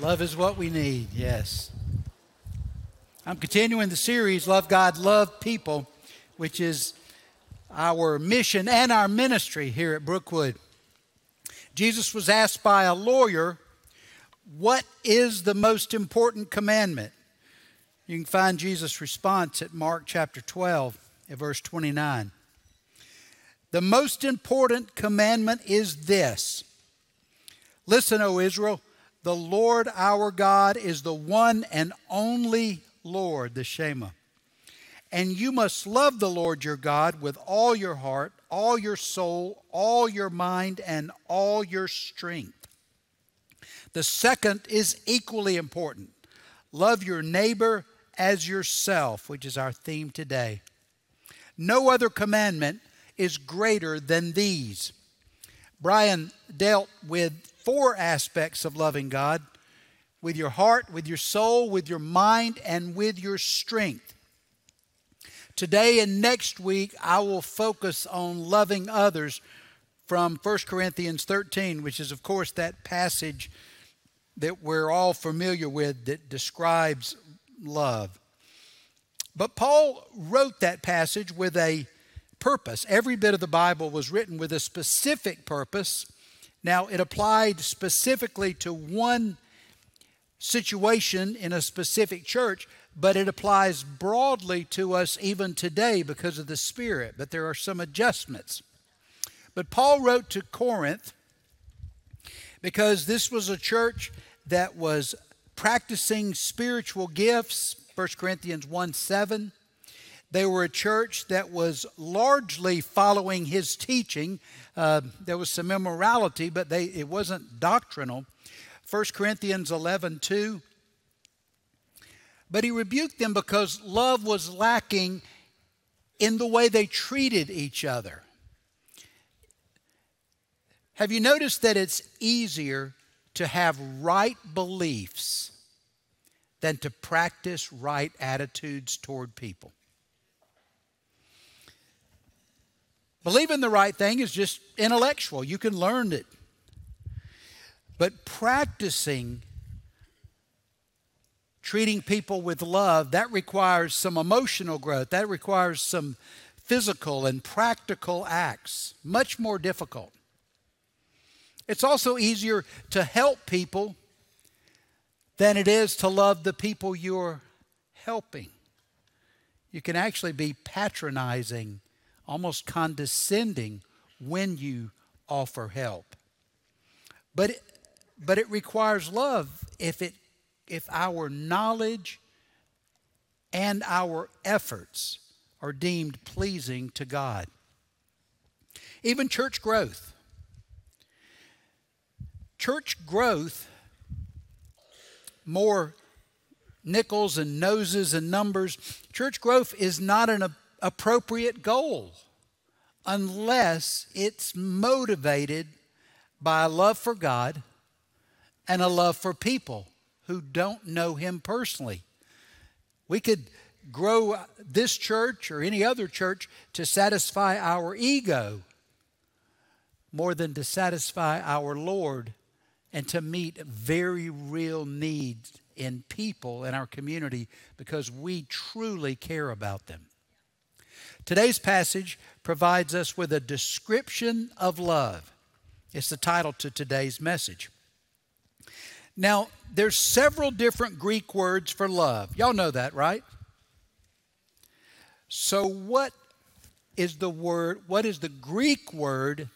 Love is what we need, yes. I'm continuing the series, Love God, Love People, which is our mission and our ministry here at Brookwood. Jesus was asked by a lawyer, What is the most important commandment? You can find Jesus' response at Mark chapter 12, at verse 29. The most important commandment is this Listen, O Israel. The Lord our God is the one and only Lord, the Shema. And you must love the Lord your God with all your heart, all your soul, all your mind, and all your strength. The second is equally important love your neighbor as yourself, which is our theme today. No other commandment is greater than these. Brian dealt with four aspects of loving God with your heart, with your soul, with your mind, and with your strength. Today and next week, I will focus on loving others from 1 Corinthians 13, which is, of course, that passage that we're all familiar with that describes love. But Paul wrote that passage with a purpose. Every bit of the Bible was written with a specific purpose now, it applied specifically to one situation in a specific church, but it applies broadly to us even today because of the Spirit. But there are some adjustments. But Paul wrote to Corinth because this was a church that was practicing spiritual gifts, 1 Corinthians 1 7. They were a church that was largely following his teaching. Uh, there was some immorality, but they, it wasn't doctrinal. 1 Corinthians 11 2. But he rebuked them because love was lacking in the way they treated each other. Have you noticed that it's easier to have right beliefs than to practice right attitudes toward people? Believing the right thing is just intellectual, you can learn it. But practicing treating people with love, that requires some emotional growth, that requires some physical and practical acts, much more difficult. It's also easier to help people than it is to love the people you're helping. You can actually be patronizing almost condescending when you offer help. But it, but it requires love if it if our knowledge and our efforts are deemed pleasing to God. Even church growth. Church growth, more nickels and noses and numbers, church growth is not an appropriate goal unless it's motivated by a love for God and a love for people who don't know Him personally. We could grow this church or any other church to satisfy our ego more than to satisfy our Lord and to meet very real needs in people in our community because we truly care about them. Today's passage provides us with a description of love. It's the title to today's message. Now, there's several different Greek words for love. Y'all know that, right? So what is the word, what is the Greek word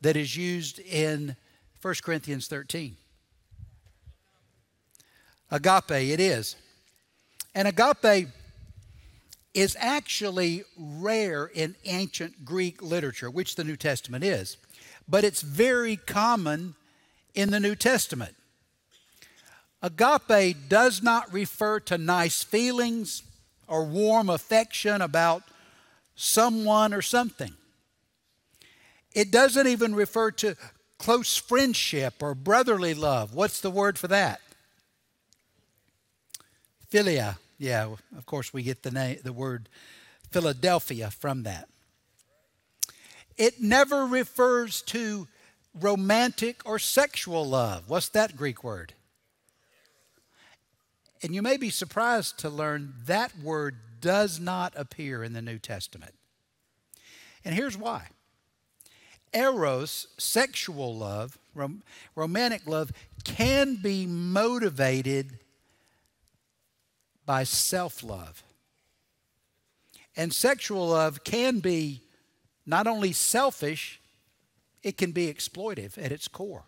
that is used in 1 Corinthians 13? Agape, it is. And agape is actually rare in ancient Greek literature, which the New Testament is, but it's very common in the New Testament. Agape does not refer to nice feelings or warm affection about someone or something. It doesn't even refer to close friendship or brotherly love. What's the word for that? Philia. Yeah, of course, we get the, name, the word Philadelphia from that. It never refers to romantic or sexual love. What's that Greek word? And you may be surprised to learn that word does not appear in the New Testament. And here's why Eros, sexual love, rom- romantic love, can be motivated by self love. And sexual love can be not only selfish, it can be exploitive at its core.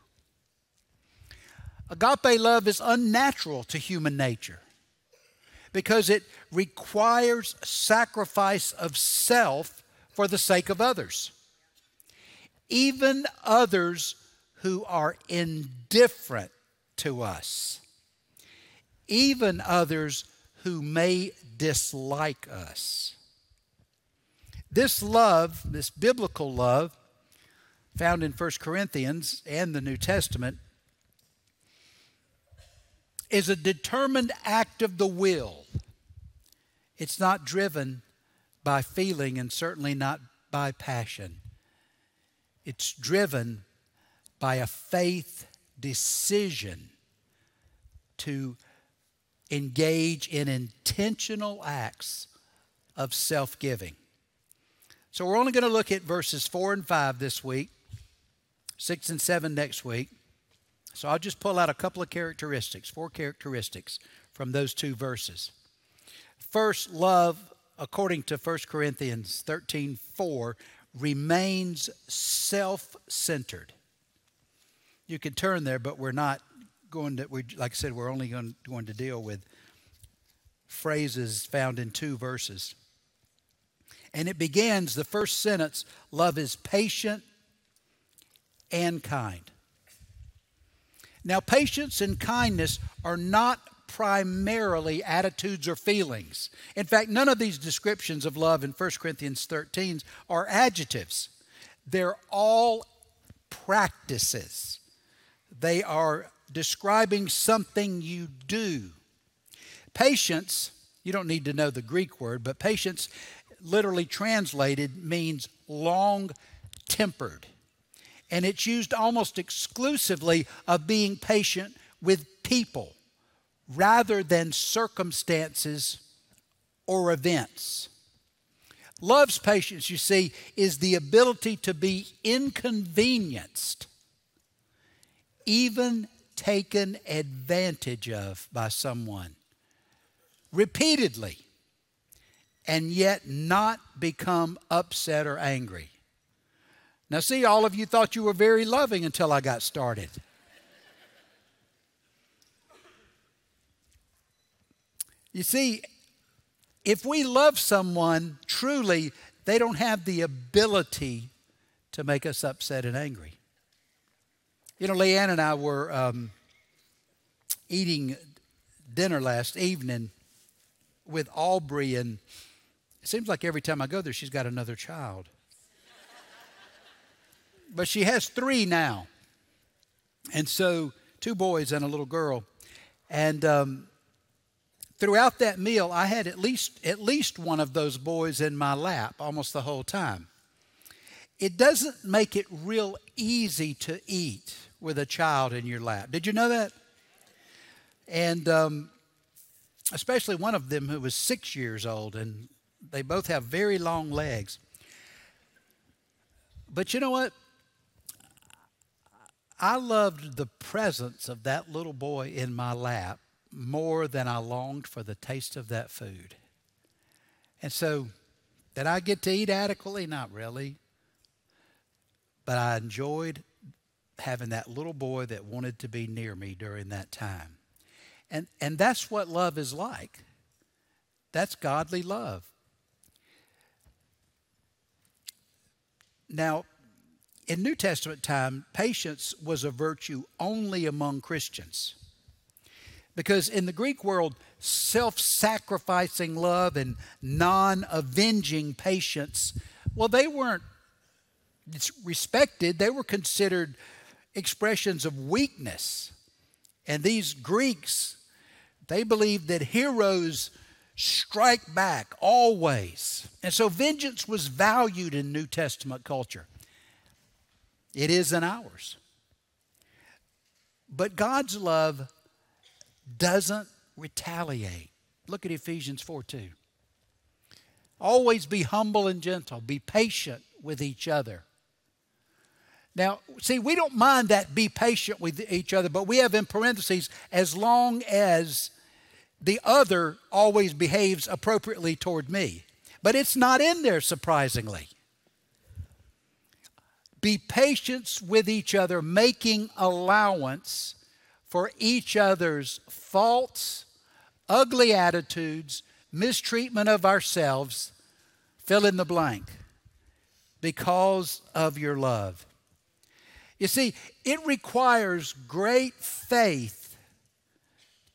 Agape love is unnatural to human nature because it requires sacrifice of self for the sake of others. Even others who are indifferent to us, even others who may dislike us. This love, this biblical love, found in 1 Corinthians and the New Testament, is a determined act of the will. It's not driven by feeling and certainly not by passion. It's driven by a faith decision to engage in intentional acts of self giving. So we're only going to look at verses 4 and 5 this week, 6 and 7 next week. So I'll just pull out a couple of characteristics, four characteristics from those two verses. First, love, according to 1 Corinthians 13 4, remains self centered. You can turn there, but we're not going to, we, like I said, we're only going, going to deal with phrases found in two verses. And it begins, the first sentence love is patient and kind. Now, patience and kindness are not primarily attitudes or feelings. In fact, none of these descriptions of love in 1 Corinthians 13 are adjectives, they're all practices. They are describing something you do. Patience, you don't need to know the Greek word, but patience literally translated means long tempered. And it's used almost exclusively of being patient with people rather than circumstances or events. Love's patience, you see, is the ability to be inconvenienced, even taken advantage of by someone repeatedly and yet not become upset or angry. Now, see, all of you thought you were very loving until I got started. You see, if we love someone truly, they don't have the ability to make us upset and angry. You know, Leanne and I were um, eating dinner last evening with Aubrey, and it seems like every time I go there, she's got another child. but she has three now. And so, two boys and a little girl. And um, throughout that meal, I had at least, at least one of those boys in my lap almost the whole time. It doesn't make it real easy to eat with a child in your lap. Did you know that? And um, especially one of them who was six years old, and they both have very long legs. But you know what? I loved the presence of that little boy in my lap more than I longed for the taste of that food. And so, did I get to eat adequately? Not really. But I enjoyed having that little boy that wanted to be near me during that time. And, and that's what love is like. That's godly love. Now, in New Testament time, patience was a virtue only among Christians. Because in the Greek world, self sacrificing love and non avenging patience, well, they weren't respected, they were considered expressions of weakness. And these Greeks, they believed that heroes strike back always. And so vengeance was valued in New Testament culture. It is in ours. But God's love doesn't retaliate. Look at Ephesians 4 2. Always be humble and gentle, be patient with each other. Now, see, we don't mind that be patient with each other, but we have in parentheses, as long as the other always behaves appropriately toward me. But it's not in there, surprisingly. Be patient with each other, making allowance for each other's faults, ugly attitudes, mistreatment of ourselves, fill in the blank, because of your love. You see, it requires great faith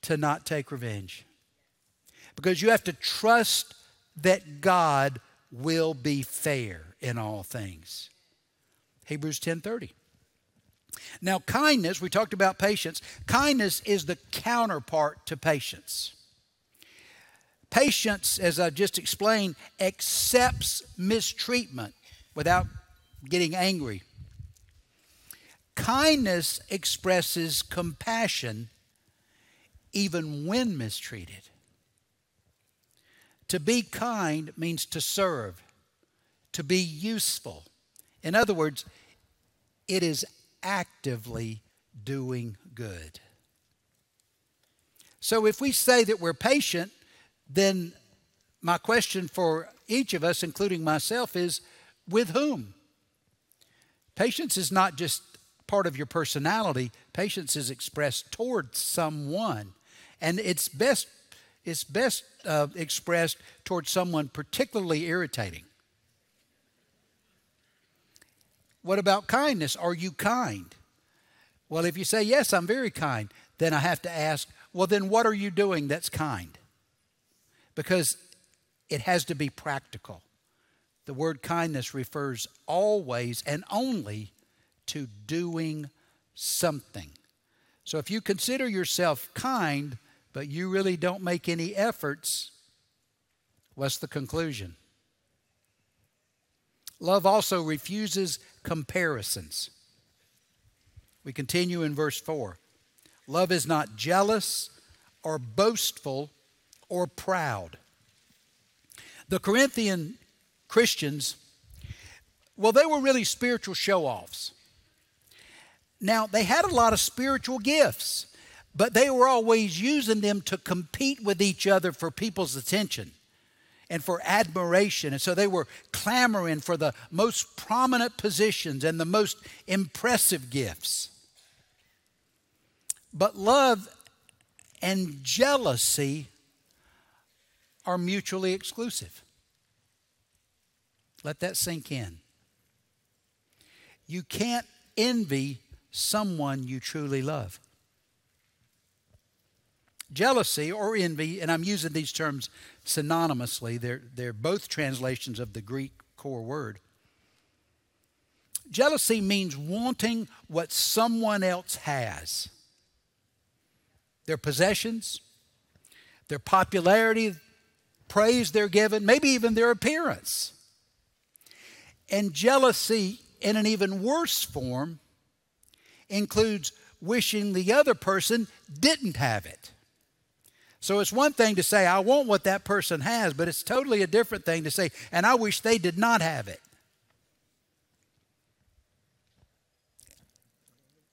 to not take revenge because you have to trust that God will be fair in all things. Hebrews 10:30. Now kindness, we talked about patience. Kindness is the counterpart to patience. Patience, as I just explained, accepts mistreatment without getting angry. Kindness expresses compassion even when mistreated. To be kind means to serve, to be useful. In other words, it is actively doing good. So if we say that we're patient, then my question for each of us, including myself, is with whom? Patience is not just part of your personality, patience is expressed towards someone. And it's best, it's best uh, expressed towards someone particularly irritating. What about kindness? Are you kind? Well, if you say, Yes, I'm very kind, then I have to ask, Well, then what are you doing that's kind? Because it has to be practical. The word kindness refers always and only to doing something. So if you consider yourself kind, but you really don't make any efforts, what's the conclusion? Love also refuses comparisons. We continue in verse 4. Love is not jealous or boastful or proud. The Corinthian Christians, well, they were really spiritual show offs. Now, they had a lot of spiritual gifts, but they were always using them to compete with each other for people's attention and for admiration. And so they were clamoring for the most prominent positions and the most impressive gifts. But love and jealousy are mutually exclusive. Let that sink in. You can't envy someone you truly love. Jealousy or envy, and I'm using these terms synonymously, they're, they're both translations of the Greek core word. Jealousy means wanting what someone else has their possessions, their popularity, praise they're given, maybe even their appearance. And jealousy, in an even worse form, includes wishing the other person didn't have it. So it's one thing to say, I want what that person has, but it's totally a different thing to say, and I wish they did not have it.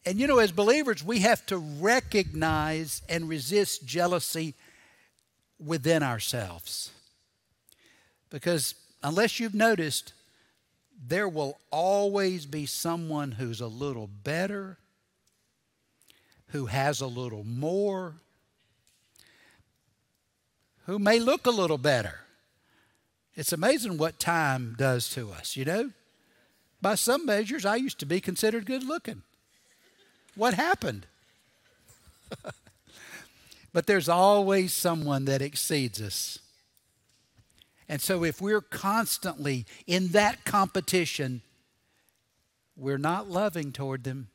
And you know, as believers, we have to recognize and resist jealousy within ourselves. Because unless you've noticed, there will always be someone who's a little better, who has a little more, who may look a little better. It's amazing what time does to us, you know? By some measures, I used to be considered good looking. What happened? but there's always someone that exceeds us. And so, if we're constantly in that competition, we're not loving toward them.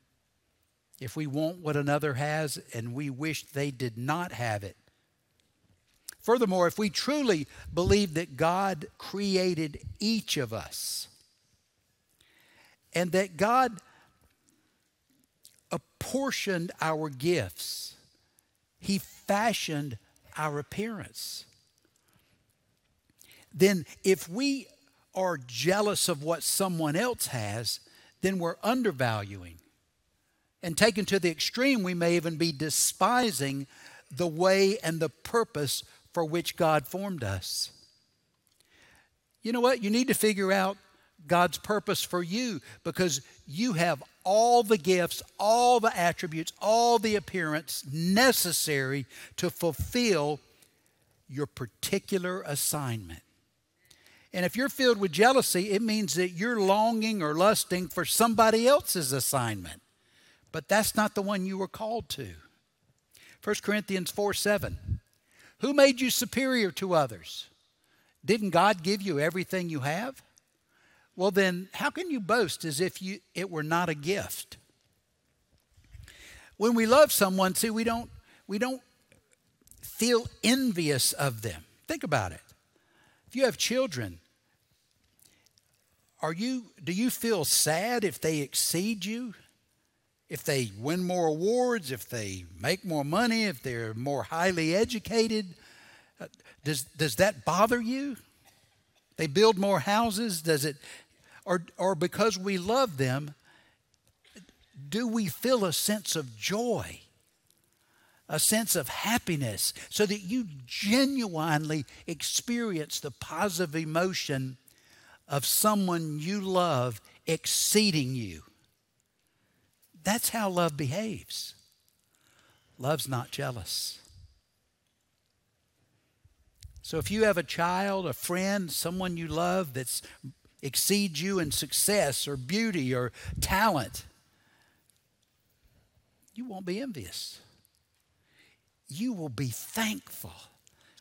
If we want what another has and we wish they did not have it. Furthermore, if we truly believe that God created each of us and that God apportioned our gifts, He fashioned our appearance. Then, if we are jealous of what someone else has, then we're undervaluing. And taken to the extreme, we may even be despising the way and the purpose for which God formed us. You know what? You need to figure out God's purpose for you because you have all the gifts, all the attributes, all the appearance necessary to fulfill your particular assignment. And if you're filled with jealousy, it means that you're longing or lusting for somebody else's assignment. But that's not the one you were called to. 1 Corinthians 4 7. Who made you superior to others? Didn't God give you everything you have? Well, then, how can you boast as if you, it were not a gift? When we love someone, see, we don't, we don't feel envious of them. Think about it. If you have children, are you, do you feel sad if they exceed you? If they win more awards, if they make more money, if they're more highly educated? Uh, does, does that bother you? They build more houses? Does it, or, or because we love them, do we feel a sense of joy? a sense of happiness so that you genuinely experience the positive emotion of someone you love exceeding you. That's how love behaves. Love's not jealous. So if you have a child, a friend, someone you love that's exceeds you in success or beauty or talent, you won't be envious you will be thankful.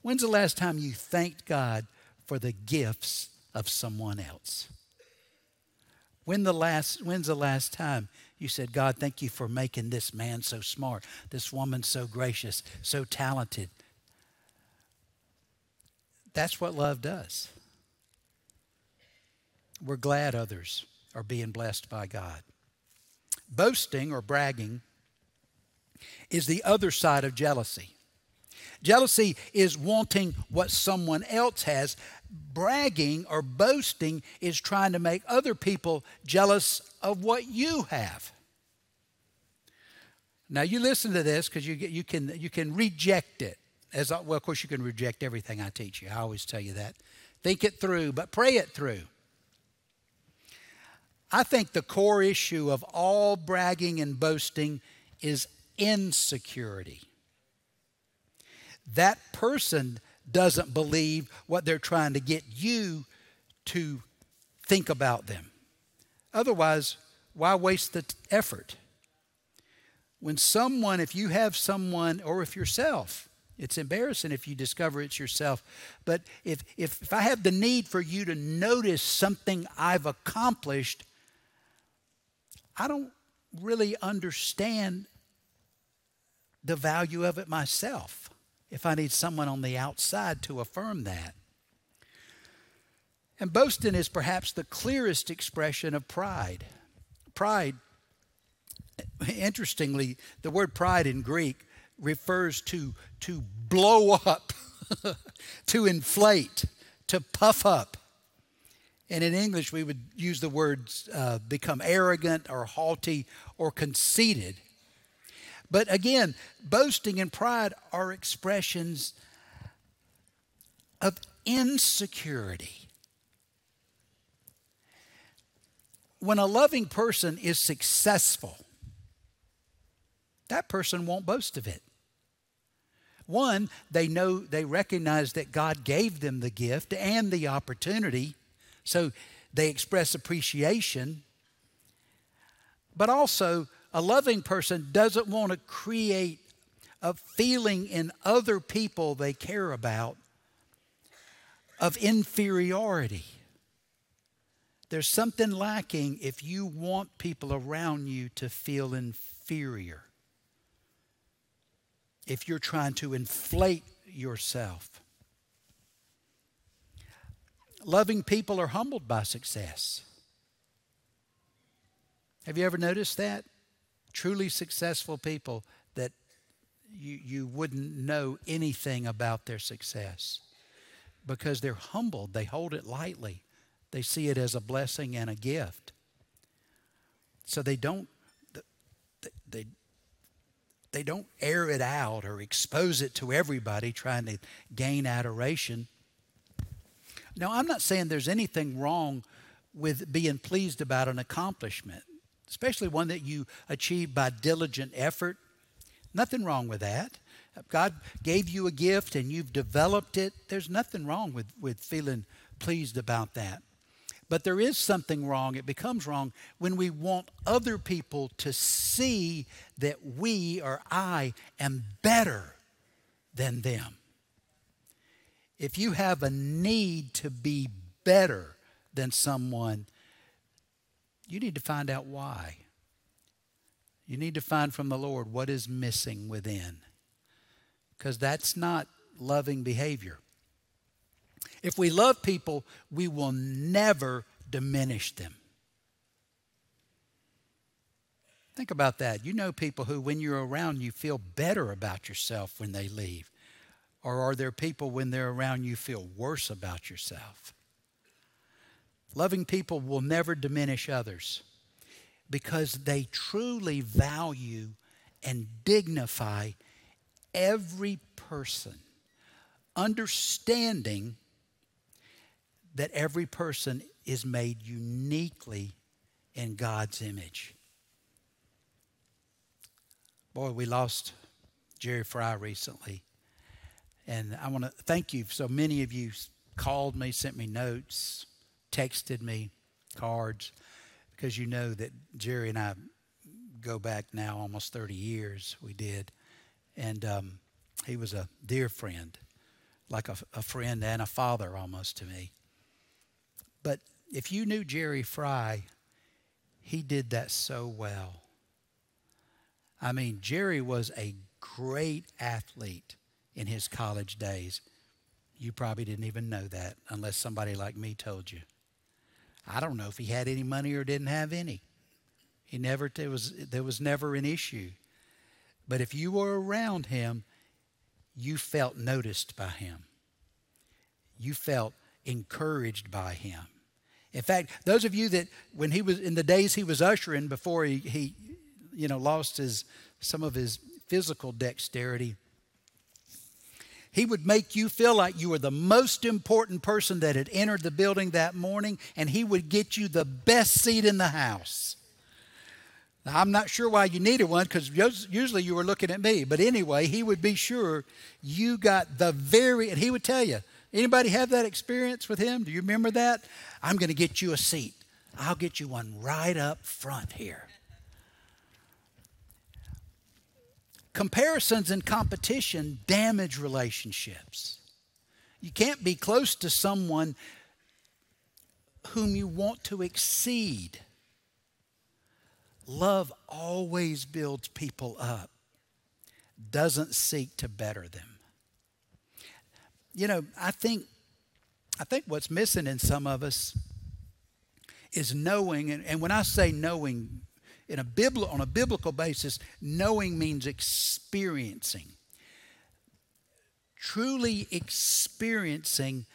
When's the last time you thanked God for the gifts of someone else? When the last, when's the last time you said, God, thank you for making this man so smart, this woman so gracious, so talented? That's what love does. We're glad others are being blessed by God. Boasting or bragging is the other side of jealousy. Jealousy is wanting what someone else has. Bragging or boasting is trying to make other people jealous of what you have. Now you listen to this because you, you, can, you can reject it. As well, of course, you can reject everything I teach you. I always tell you that. Think it through, but pray it through. I think the core issue of all bragging and boasting is insecurity. That person doesn't believe what they're trying to get you to think about them. Otherwise, why waste the effort? When someone, if you have someone, or if yourself, it's embarrassing if you discover it's yourself. But if, if, if I have the need for you to notice something I've accomplished, I don't really understand the value of it myself if I need someone on the outside to affirm that. And boasting is perhaps the clearest expression of pride. Pride, interestingly, the word pride in Greek refers to to blow up, to inflate, to puff up. And in English, we would use the words uh, become arrogant or haughty or conceited. But again, boasting and pride are expressions of insecurity. When a loving person is successful, that person won't boast of it. One, they know, they recognize that God gave them the gift and the opportunity, so they express appreciation. But also, a loving person doesn't want to create a feeling in other people they care about of inferiority. There's something lacking if you want people around you to feel inferior. If you're trying to inflate yourself. Loving people are humbled by success. Have you ever noticed that? Truly successful people that you, you wouldn't know anything about their success because they're humbled. They hold it lightly, they see it as a blessing and a gift. So they don't. They, they don't air it out or expose it to everybody trying to gain adoration. Now, I'm not saying there's anything wrong with being pleased about an accomplishment, especially one that you achieve by diligent effort. Nothing wrong with that. God gave you a gift and you've developed it. There's nothing wrong with, with feeling pleased about that. But there is something wrong. It becomes wrong when we want other people to see that we or I am better than them. If you have a need to be better than someone, you need to find out why. You need to find from the Lord what is missing within. Because that's not loving behavior. If we love people, we will never diminish them. Think about that. You know people who, when you're around, you feel better about yourself when they leave. Or are there people when they're around you feel worse about yourself? Loving people will never diminish others because they truly value and dignify every person, understanding that every person is made uniquely in God's image. Boy, we lost Jerry Fry recently. And I want to thank you. So many of you called me, sent me notes, texted me cards, because you know that Jerry and I go back now almost 30 years. We did. And um, he was a dear friend, like a, a friend and a father almost to me. But if you knew Jerry Fry, he did that so well. I mean, Jerry was a great athlete in his college days. You probably didn't even know that unless somebody like me told you. I don't know if he had any money or didn't have any. He never there was there was never an issue. But if you were around him, you felt noticed by him. You felt encouraged by him. In fact, those of you that when he was in the days he was ushering before he, he you know lost his some of his physical dexterity, he would make you feel like you were the most important person that had entered the building that morning, and he would get you the best seat in the house. Now, I'm not sure why you needed one because usually you were looking at me. But anyway, he would be sure you got the very, and he would tell you, Anybody have that experience with him? Do you remember that? I'm going to get you a seat. I'll get you one right up front here. Comparisons and competition damage relationships. You can't be close to someone whom you want to exceed. Love always builds people up, doesn't seek to better them you know, I think I think what's missing in some of us is knowing, and, and when I say knowing in a bibl- on a biblical basis, knowing means experiencing. Truly experiencing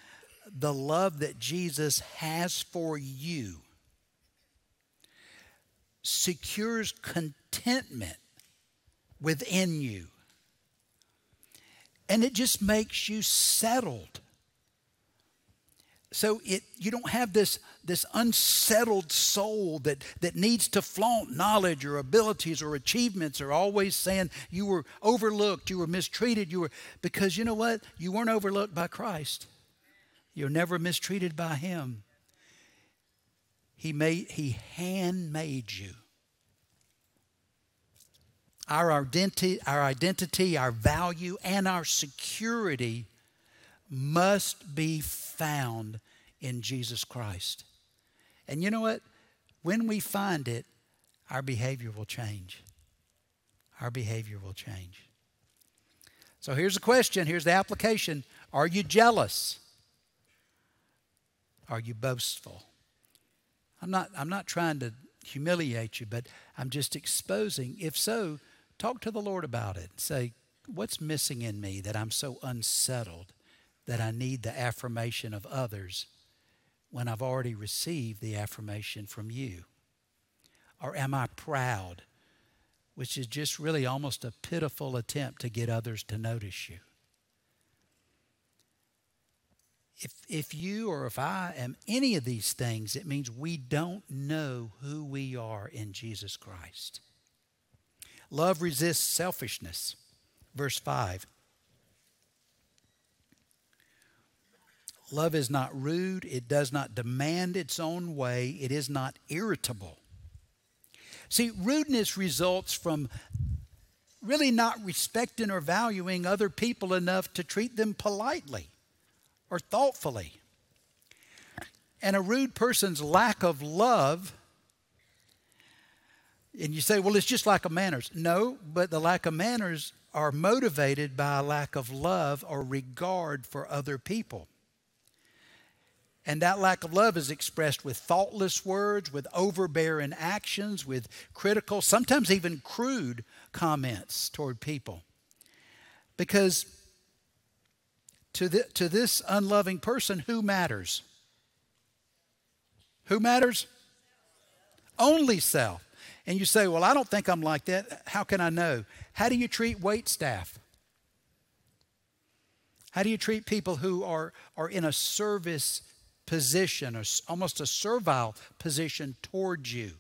the love that Jesus has for you secures contentment within you and it just makes you settled so it you don't have this this unsettled soul that that needs to flaunt knowledge or abilities or achievements or always saying you were overlooked you were mistreated you were because you know what? You weren't overlooked by christ. You're never mistreated by him. He made he handmade you. Our identity, our identity, our value, and our security must be found in Jesus Christ. And you know what? When we find it, our behavior will change. Our behavior will change. So here's the question, here's the application. Are you jealous? Are you boastful? I'm not, I'm not trying to humiliate you, but I'm just exposing. If so, Talk to the Lord about it. Say, what's missing in me that I'm so unsettled that I need the affirmation of others when I've already received the affirmation from you? Or am I proud, which is just really almost a pitiful attempt to get others to notice you? If, if you or if I am any of these things, it means we don't know who we are in Jesus Christ. Love resists selfishness. Verse 5. Love is not rude, it does not demand its own way, it is not irritable. See, rudeness results from really not respecting or valuing other people enough to treat them politely or thoughtfully. And a rude person's lack of love, and you say, well, it's just lack of manners. No, but the lack of manners are motivated by a lack of love or regard for other people. And that lack of love is expressed with thoughtless words, with overbearing actions, with critical, sometimes even crude comments toward people. Because to, the, to this unloving person, who matters? Who matters? Only self. And you say, Well, I don't think I'm like that. How can I know? How do you treat wait staff? How do you treat people who are, are in a service position, or almost a servile position towards you?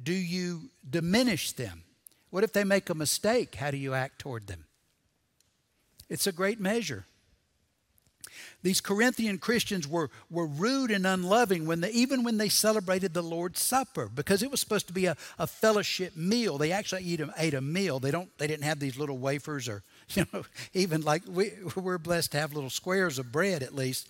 Do you diminish them? What if they make a mistake? How do you act toward them? It's a great measure. These Corinthian Christians were, were rude and unloving when they, even when they celebrated the Lord's Supper because it was supposed to be a, a fellowship meal. They actually a, ate a meal. They, don't, they didn't have these little wafers or, you know, even like we, we're blessed to have little squares of bread at least.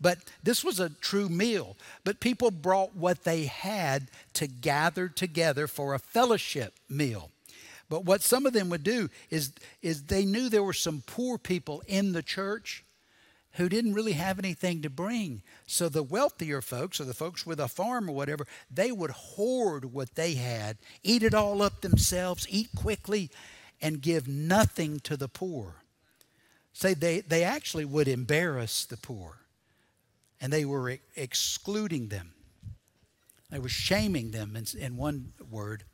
But this was a true meal. But people brought what they had to gather together for a fellowship meal. But what some of them would do is, is they knew there were some poor people in the church who didn't really have anything to bring. So the wealthier folks, or the folks with a farm or whatever, they would hoard what they had, eat it all up themselves, eat quickly, and give nothing to the poor. Say they, they actually would embarrass the poor, and they were excluding them. They were shaming them, in, in one word.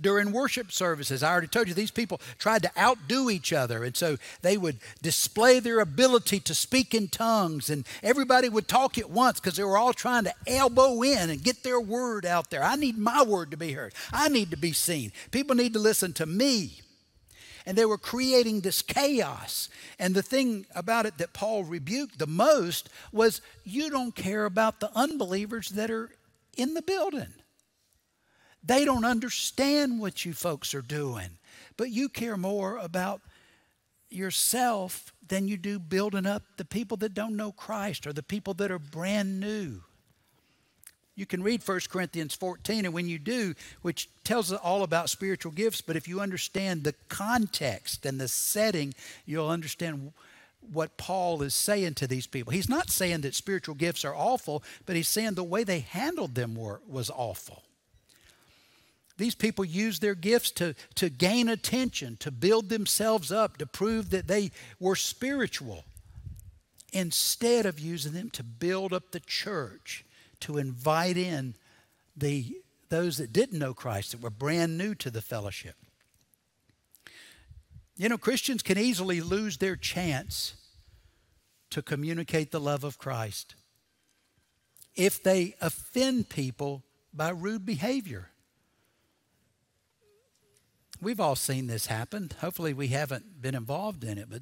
During worship services, I already told you these people tried to outdo each other. And so they would display their ability to speak in tongues, and everybody would talk at once because they were all trying to elbow in and get their word out there. I need my word to be heard, I need to be seen. People need to listen to me. And they were creating this chaos. And the thing about it that Paul rebuked the most was you don't care about the unbelievers that are in the building. They don't understand what you folks are doing, but you care more about yourself than you do building up the people that don't know Christ or the people that are brand new. You can read 1 Corinthians 14, and when you do, which tells us all about spiritual gifts, but if you understand the context and the setting, you'll understand what Paul is saying to these people. He's not saying that spiritual gifts are awful, but he's saying the way they handled them were, was awful. These people use their gifts to, to gain attention, to build themselves up, to prove that they were spiritual, instead of using them to build up the church, to invite in the, those that didn't know Christ, that were brand new to the fellowship. You know, Christians can easily lose their chance to communicate the love of Christ if they offend people by rude behavior. We've all seen this happen. Hopefully, we haven't been involved in it, but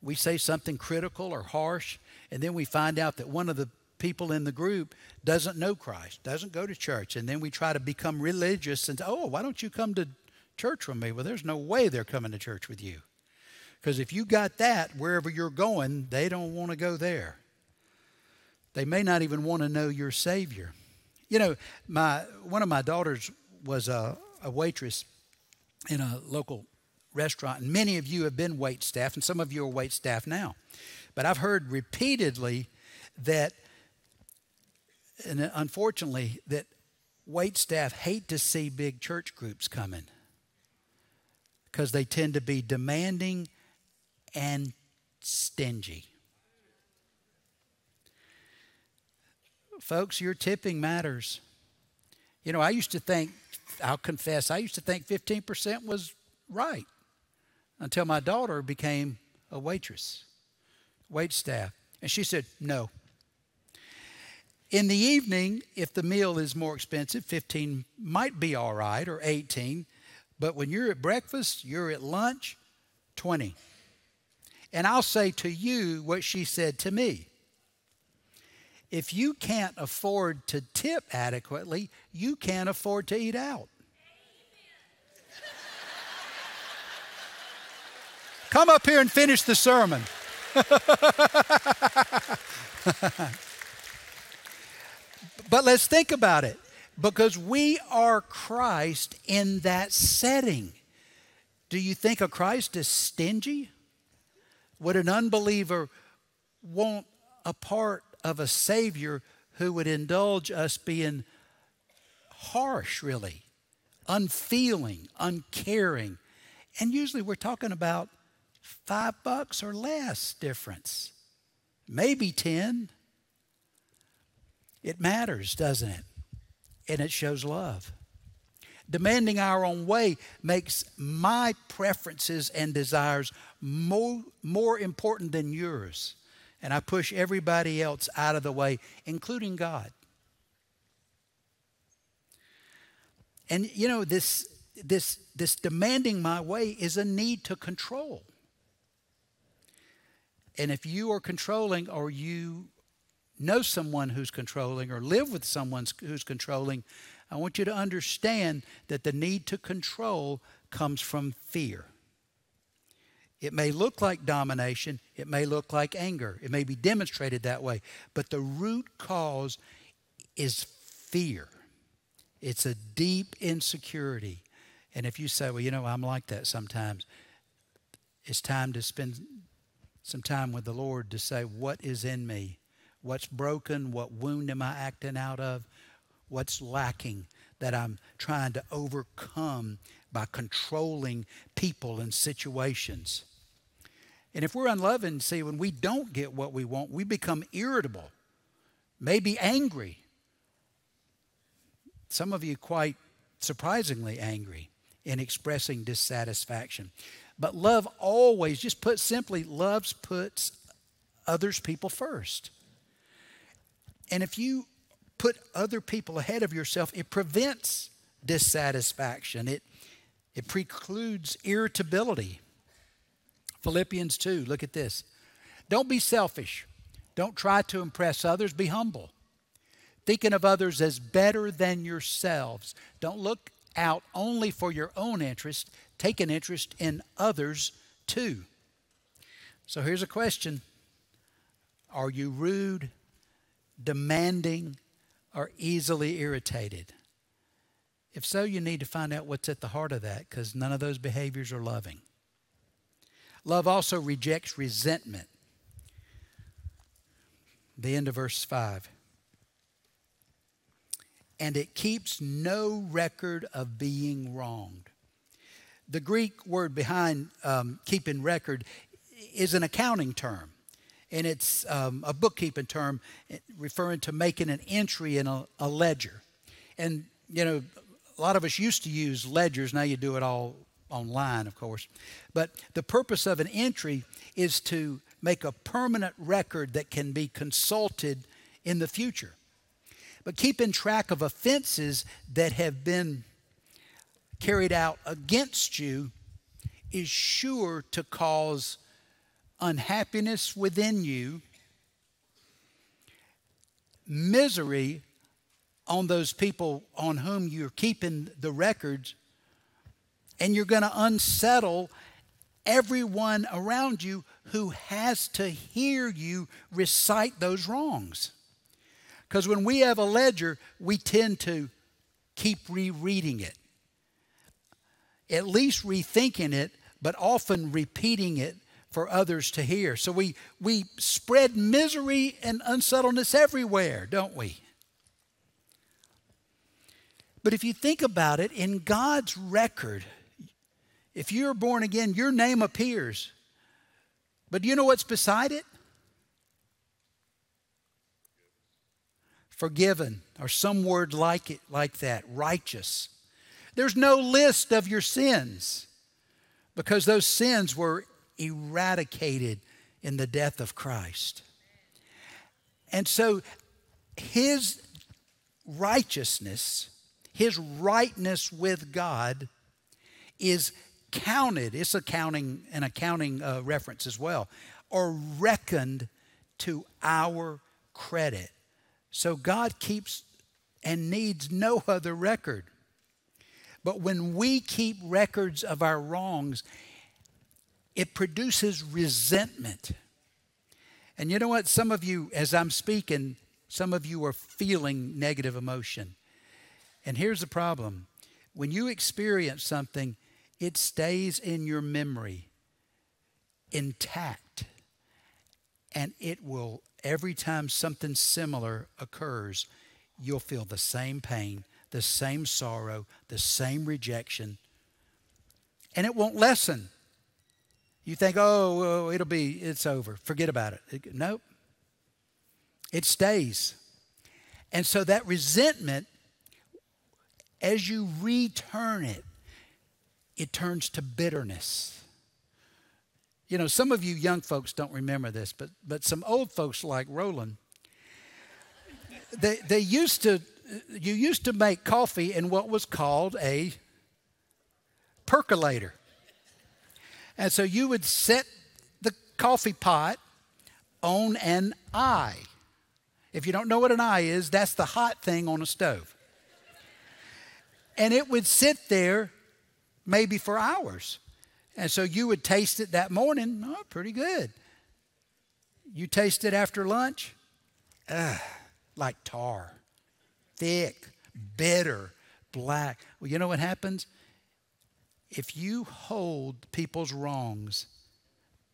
we say something critical or harsh, and then we find out that one of the people in the group doesn't know Christ, doesn't go to church, and then we try to become religious and, say, oh, why don't you come to church with me? Well, there's no way they're coming to church with you. Because if you got that, wherever you're going, they don't want to go there. They may not even want to know your Savior. You know, my one of my daughters was a, a waitress in a local restaurant, and many of you have been wait staff, and some of you are wait staff now. But I've heard repeatedly that, and unfortunately, that wait staff hate to see big church groups coming because they tend to be demanding and stingy. Folks, your tipping matters. You know, I used to think, I'll confess, I used to think 15% was right until my daughter became a waitress, wait staff. And she said, no. In the evening, if the meal is more expensive, 15 might be all right or 18. But when you're at breakfast, you're at lunch, 20. And I'll say to you what she said to me. If you can't afford to tip adequately, you can't afford to eat out. Come up here and finish the sermon. but let's think about it because we are Christ in that setting. Do you think a Christ is stingy? Would an unbeliever want a part of a Savior who would indulge us being harsh, really, unfeeling, uncaring? And usually we're talking about five bucks or less difference, maybe 10. It matters, doesn't it? And it shows love. Demanding our own way makes my preferences and desires more, more important than yours. And I push everybody else out of the way, including God. And you know, this, this, this demanding my way is a need to control. And if you are controlling or you know someone who's controlling or live with someone who's controlling, I want you to understand that the need to control comes from fear. It may look like domination, it may look like anger, it may be demonstrated that way, but the root cause is fear. It's a deep insecurity. And if you say, well, you know, I'm like that sometimes, it's time to spend some time with the Lord to say, What is in me? What's broken? What wound am I acting out of? What's lacking that I'm trying to overcome by controlling people and situations? And if we're unloving, see, when we don't get what we want, we become irritable, maybe angry. Some of you quite surprisingly angry in expressing dissatisfaction. But love always, just put simply, loves puts others people first. And if you put other people ahead of yourself, it prevents dissatisfaction. It, it precludes irritability. Philippians 2, look at this. Don't be selfish. Don't try to impress others. Be humble. Thinking of others as better than yourselves. Don't look out only for your own interest, take an interest in others too. So here's a question Are you rude, demanding, or easily irritated? If so, you need to find out what's at the heart of that because none of those behaviors are loving. Love also rejects resentment. The end of verse 5 and it keeps no record of being wronged. The Greek word behind um, keeping record is an accounting term, and it's um, a bookkeeping term referring to making an entry in a, a ledger. And, you know, a lot of us used to use ledgers, now you do it all online, of course. But the purpose of an entry is to make a permanent record that can be consulted in the future. But keeping track of offenses that have been carried out against you is sure to cause unhappiness within you, misery on those people on whom you're keeping the records, and you're going to unsettle everyone around you who has to hear you recite those wrongs. Because when we have a ledger, we tend to keep rereading it, at least rethinking it, but often repeating it for others to hear. So we, we spread misery and unsettledness everywhere, don't we? But if you think about it, in God's record, If you're born again, your name appears. But do you know what's beside it? Forgiven, or some word like it, like that, righteous. There's no list of your sins because those sins were eradicated in the death of Christ. And so his righteousness, his rightness with God is counted. It's accounting an accounting uh, reference as well, or reckoned to our credit. So God keeps and needs no other record. But when we keep records of our wrongs, it produces resentment. And you know what? Some of you, as I'm speaking, some of you are feeling negative emotion. And here's the problem when you experience something, it stays in your memory intact. And it will, every time something similar occurs, you'll feel the same pain, the same sorrow, the same rejection. And it won't lessen. You think, oh, it'll be, it's over. Forget about it. Nope. It stays. And so that resentment, as you return it, it turns to bitterness. You know, some of you young folks don't remember this, but, but some old folks like Roland, they, they used to, you used to make coffee in what was called a percolator. And so you would set the coffee pot on an eye. If you don't know what an eye is, that's the hot thing on a stove. And it would sit there maybe for hours. And so you would taste it that morning, oh, pretty good. You taste it after lunch, ugh, like tar, thick, bitter, black. Well, you know what happens? if you hold people's wrongs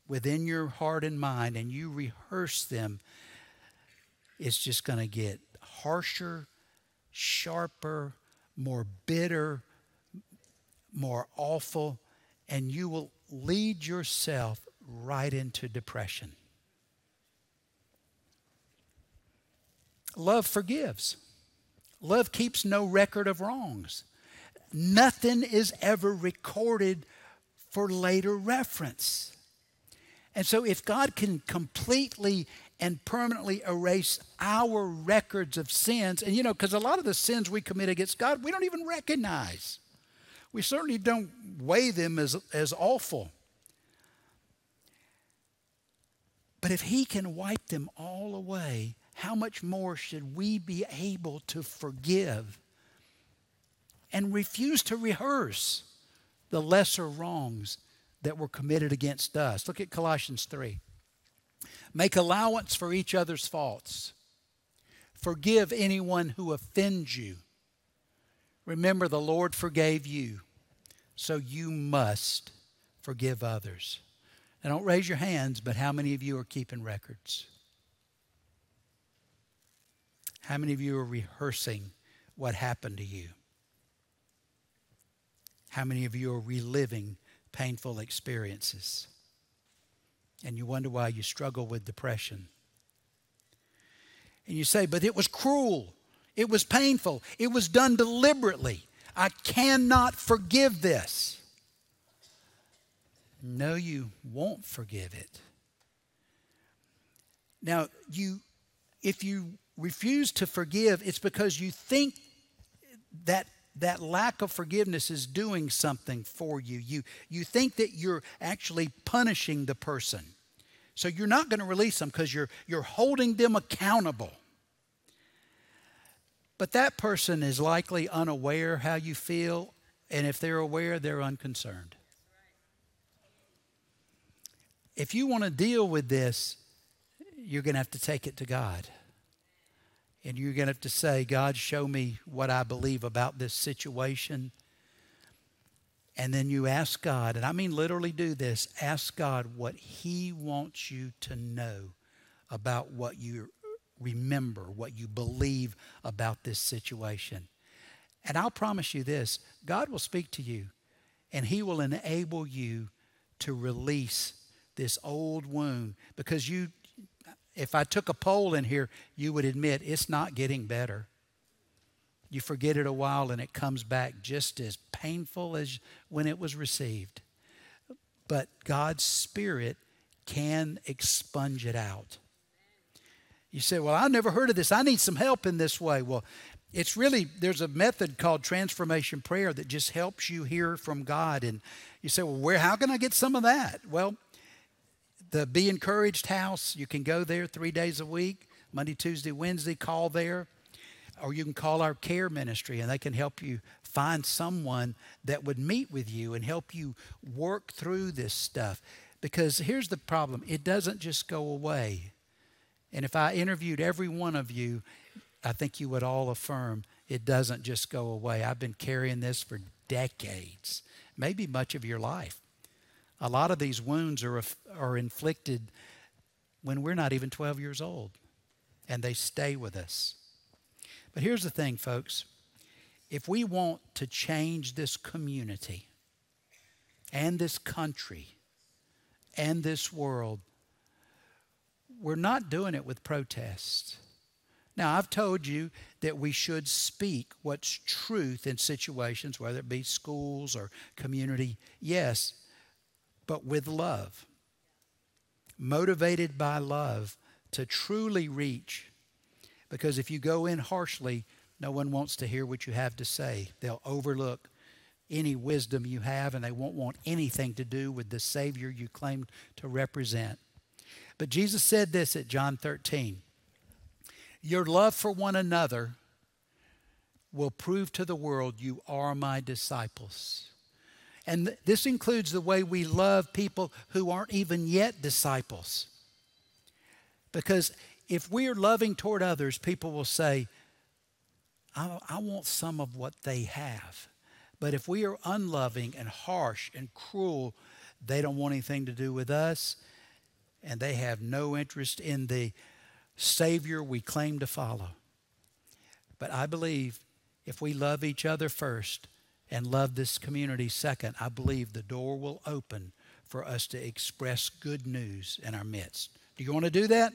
within your heart and mind and you rehearse them, it's just going to get harsher, sharper, more bitter, more awful, and you will lead yourself right into depression. Love forgives. Love keeps no record of wrongs nothing is ever recorded for later reference. And so, if God can completely and permanently erase our records of sins, and you know, because a lot of the sins we commit against God, we don't even recognize. We certainly don't weigh them as, as awful. But if He can wipe them all away, how much more should we be able to forgive and refuse to rehearse the lesser wrongs that were committed against us. Look at Colossians 3. Make allowance for each other's faults. Forgive anyone who offends you. Remember, the Lord forgave you, so you must forgive others. Now, don't raise your hands, but how many of you are keeping records? How many of you are rehearsing what happened to you? How many of you are reliving painful experiences? And you wonder why you struggle with depression. And you say, but it was cruel. It was painful. It was done deliberately. I cannot forgive this. No, you won't forgive it. Now, you if you refuse to forgive, it's because you think that that lack of forgiveness is doing something for you. You, you think that you're actually punishing the person. So you're not going to release them because you're, you're holding them accountable. But that person is likely unaware how you feel, and if they're aware, they're unconcerned. If you want to deal with this, you're going to have to take it to God. And you're going to have to say, God, show me what I believe about this situation. And then you ask God, and I mean literally do this ask God what He wants you to know about what you remember, what you believe about this situation. And I'll promise you this God will speak to you. and He will enable you to release this old wound because you if I took a poll in here, you would admit it's not getting better. You forget it a while and it comes back just as painful as when it was received. But God's Spirit can expunge it out. You say, Well, I've never heard of this. I need some help in this way. Well, it's really, there's a method called transformation prayer that just helps you hear from God. And you say, Well, where, how can I get some of that? Well, the Be Encouraged house, you can go there three days a week Monday, Tuesday, Wednesday, call there or you can call our care ministry and they can help you find someone that would meet with you and help you work through this stuff. Because here's the problem it doesn't just go away. And if I interviewed every one of you, I think you would all affirm it doesn't just go away. I've been carrying this for decades, maybe much of your life. A lot of these wounds are, are inflicted when we're not even 12 years old, and they stay with us. But here's the thing, folks. If we want to change this community and this country and this world, we're not doing it with protests. Now, I've told you that we should speak what's truth in situations, whether it be schools or community, yes, but with love. Motivated by love to truly reach because if you go in harshly, no one wants to hear what you have to say. They'll overlook any wisdom you have and they won't want anything to do with the Savior you claim to represent. But Jesus said this at John 13 Your love for one another will prove to the world you are my disciples. And this includes the way we love people who aren't even yet disciples. Because if we are loving toward others, people will say, I, I, want some of what they have. But if we are unloving and harsh and cruel, they don't want anything to do with us, and they have no interest in the Savior we claim to follow. But I believe if we love each other first and love this community second, I believe the door will open for us to express good news in our midst. Do you want to do that?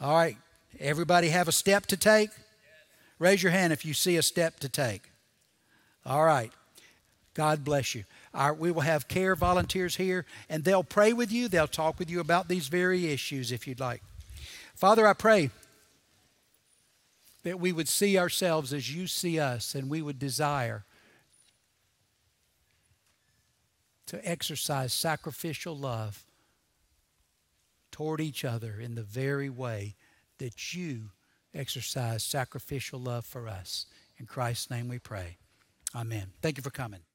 All right. Everybody have a step to take? Raise your hand if you see a step to take. All right. God bless you. Right, we will have care volunteers here, and they'll pray with you. They'll talk with you about these very issues if you'd like. Father, I pray that we would see ourselves as you see us, and we would desire to exercise sacrificial love toward each other in the very way that you exercise sacrificial love for us. In Christ's name we pray. Amen. Thank you for coming.